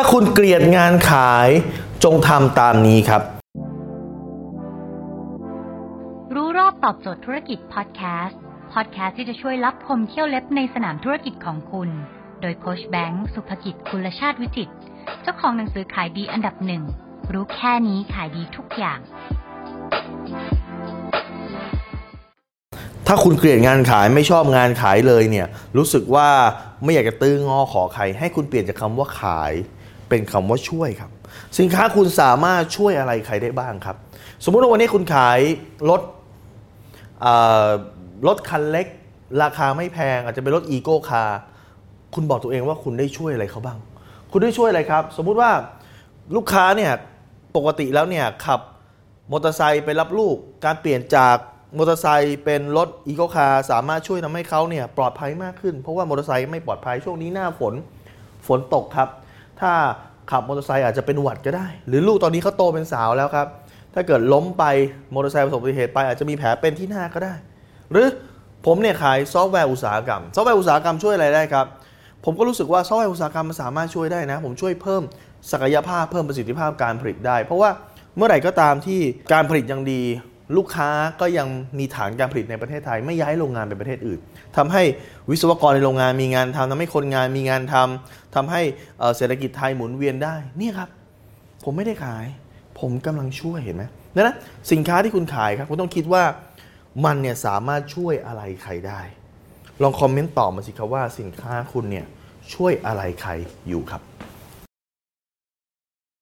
ถ้าคุณเกลียดงานขายจงทำตามนี้ครับ รู้รอบตอบโจทย์ธุรกิจพอดแคสต์พอดแคสต์ที่จะช่วยรับพมเที่ยวเล็บในสนามธุรกิจของคุณ โดยโคชแบงค์สุภกิจคุณชาติวิจิตรเจ้าของหนังสือขายดีอันดับหนึ่งรู้แค่นี้ขายดีทุกอย่าง ถ้าคุณเกลียดงานขายไม่ชอบงานขายเลยเนี่ย รู้สึกว่าไม่อยากจะตื๊อง้อขอใคร ให้คุณเปลี่ยนจากคำว่าขาย เป็นคำว่าช่วยครับ สินค้าคุณสามารถช่วยอะไรใครได้บ้างครับ สมมุติว่าวันนี้คุณขายรถรถคันเล็ก ราคาไม่แพง อาจจะเป็นรถ eco car คุณบอกตัวเองว่าคุณได้ช่วยอะไรเขาบ้าง คุณได้ช่วยอะไรครับ สมมุติว่าลูกค้าเนี่ยปกติแล้วเนี่ยขับมอเตอร์ไซค์ไปรับลูก การเปลี่ยนจากมอเตอร์ไซค์เป็นรถ eco car สามารถช่วยทำให้เขาเนี่ยปลอดภัยมากขึ้น เพราะว่ามอเตอร์ไซค์ไม่ปลอดภัยช่วงนี้หน้าฝนฝนตกครับ ถ้าขับมอเตอร์ไซค์อาจจะเป็นหวัดก็ได้ หรือลูกตอนนี้เขาโตเป็นสาวแล้วครับ ถ้าเกิดล้มไปมอเตอร์ไซค์ประสบอุบัติเหตุไปอาจจะมีแผลเป็นที่หน้าก็ได้ หรือผมเนี่ยขายซอฟต์แวร์อุตสาหกรรม ซอฟต์แวร์อุตสาหกรรมช่วยอะไรได้ครับ ผมก็รู้สึกว่าซอฟต์แวร์อุตสาหกรรมมันสามารถช่วยได้นะ ผมช่วยเพิ่มศักยภาพเพิ่มประสิทธิภาพการผลิตได้ เพราะว่าเมื่อไหร่ก็ตามที่การผลิตยังดี ลูกค้าก็ยังมีฐานการผลิตในประเทศไทย ไม่ย้ายโรงงานไปประเทศอื่นทำให้วิศวกรในโรงงานมีงานทำทำให้คนงานมีงานทำทำให้เศรษฐกิจไทยหมุนเวียนได้เนี่ยครับ ผมไม่ได้ขาย ผมกำลังช่วยเห็นไหมดังนั้นสินค้าที่คุณขายครับคุณต้องคิดว่ามันเนี่ยสามารถช่วยอะไรใครได้ ลองคอมเมนต์ตอบมาสิครับว่าสินค้าคุณเนี่ยช่วยอะไรใครอยู่ครับ